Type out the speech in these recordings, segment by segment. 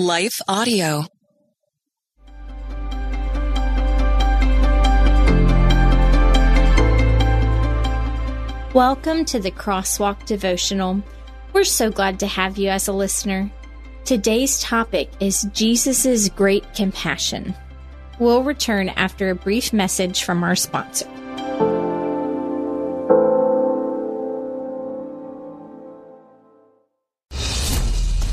Life Audio. Welcome to the Crosswalk Devotional. We're so glad to have you as a listener. Today's topic is Jesus' great compassion. We'll return after a brief message from our sponsor.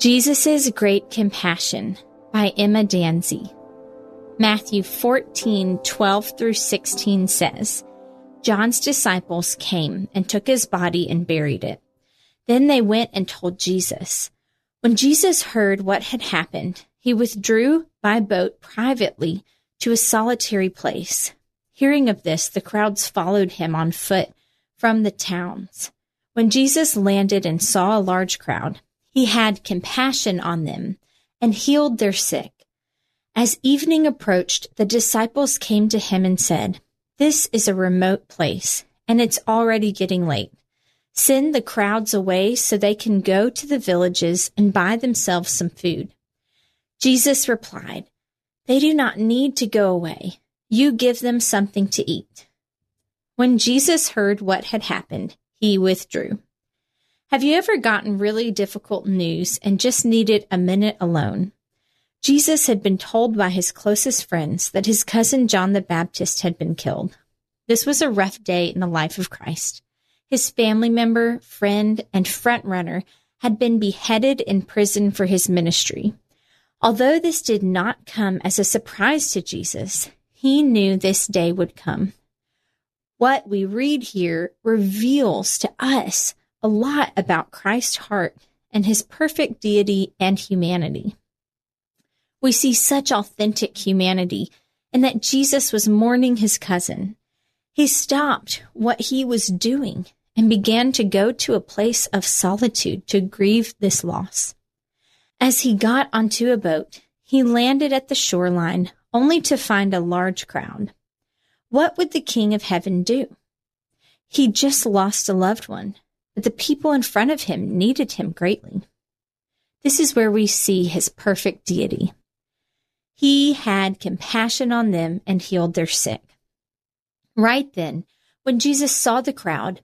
Jesus' Great Compassion by Emma Danzey. Matthew 14, 12 through 16 says, John's disciples came and took his body and buried it. Then they went and told Jesus. When Jesus heard what had happened, he withdrew by boat privately to a solitary place. Hearing of this, the crowds followed him on foot from the towns. When Jesus landed and saw a large crowd, he had compassion on them and healed their sick. As evening approached, the disciples came to him and said, This is a remote place, and it's already getting late. Send the crowds away so they can go to the villages and buy themselves some food. Jesus replied, They do not need to go away. You give them something to eat. When Jesus heard what had happened, he withdrew. Have you ever gotten really difficult news and just needed a minute alone? Jesus had been told by his closest friends that his cousin John the Baptist had been killed. This was a rough day in the life of Christ. His family member, friend, and front runner had been beheaded in prison for his ministry. Although this did not come as a surprise to Jesus, he knew this day would come. What we read here reveals to us a lot about Christ's heart and his perfect deity and humanity. We see such authentic humanity in that Jesus was mourning his cousin. He stopped what he was doing and began to go to a place of solitude to grieve this loss. As he got onto a boat, he landed at the shoreline only to find a large crowd. What would the King of Heaven do? He just lost a loved one but the people in front of him needed him greatly. This is where we see his perfect deity. He had compassion on them and healed their sick. Right then, when Jesus saw the crowd,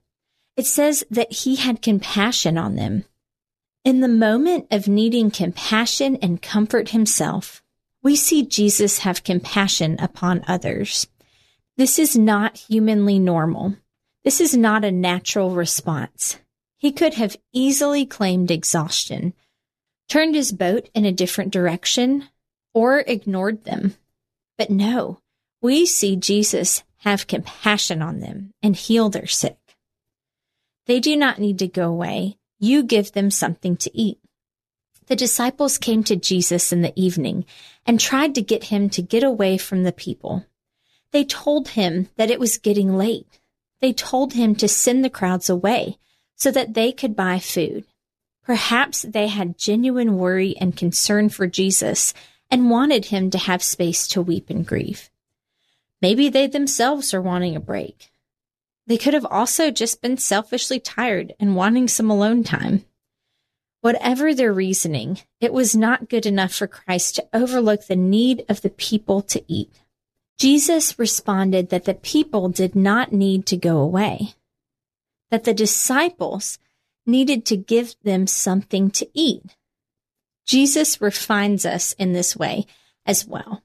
it says that he had compassion on them. In the moment of needing compassion and comfort himself, we see Jesus have compassion upon others. This is not humanly normal. This is not a natural response. He could have easily claimed exhaustion, turned his boat in a different direction, or ignored them. But no, we see Jesus have compassion on them and heal their sick. They do not need to go away. You give them something to eat. The disciples came to Jesus in the evening and tried to get him to get away from the people. They told him that it was getting late they told him to send the crowds away so that they could buy food. Perhaps they had genuine worry and concern for Jesus and wanted him to have space to weep and grieve. Maybe they themselves are wanting a break. They could have also just been selfishly tired and wanting some alone time. Whatever their reasoning, it was not good enough for Christ to overlook the need of the people to eat. Jesus responded that the people did not need to go away, that the disciples needed to give them something to eat. Jesus refines us in this way as well.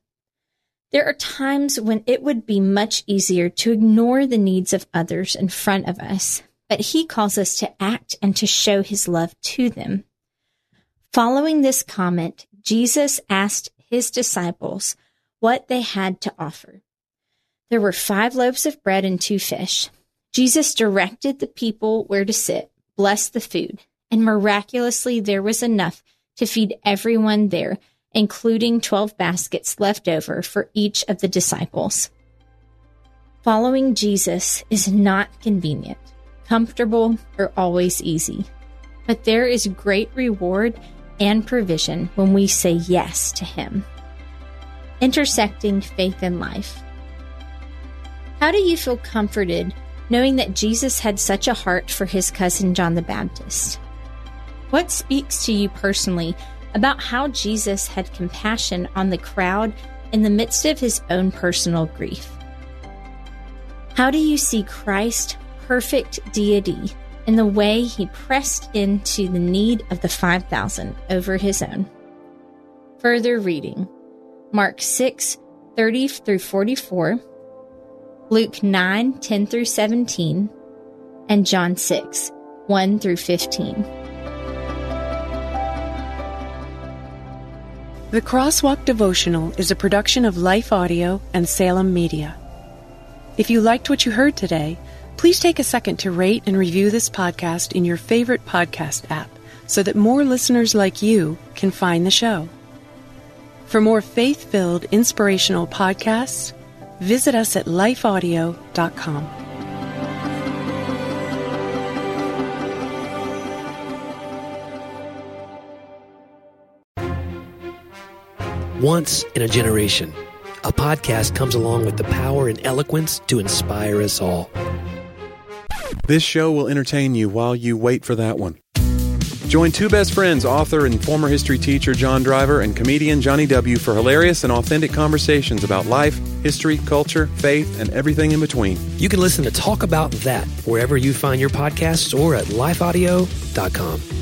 There are times when it would be much easier to ignore the needs of others in front of us, but he calls us to act and to show his love to them. Following this comment, Jesus asked his disciples what they had to offer. There were five loaves of bread and two fish. Jesus directed the people where to sit, blessed the food, and miraculously there was enough to feed everyone there, including 12 baskets left over for each of the disciples. Following Jesus is not convenient, comfortable, or always easy, but there is great reward and provision when we say yes to Him. Intersecting faith and life. How do you feel comforted knowing that Jesus had such a heart for his cousin John the Baptist? What speaks to you personally about how Jesus had compassion on the crowd in the midst of his own personal grief? How do you see Christ, perfect deity, in the way he pressed into the need of the 5,000 over his own. Further reading Mark 6, 30 through 44, Luke 9, 10 through 17, and John 6, 1 through 15. The Crosswalk Devotional is a production of Life Audio and Salem Media. If you liked what you heard today, Please take a second to rate and review this podcast in your favorite podcast app so that more listeners like you can find the show. For more faith filled, inspirational podcasts, visit us at lifeaudio.com. Once in a generation, a podcast comes along with the power and eloquence to inspire us all. This show will entertain you while you wait for that one. Join two best friends, author and former history teacher John Driver and comedian Johnny W., for hilarious and authentic conversations about life, history, culture, faith, and everything in between. You can listen to Talk About That wherever you find your podcasts or at lifeaudio.com.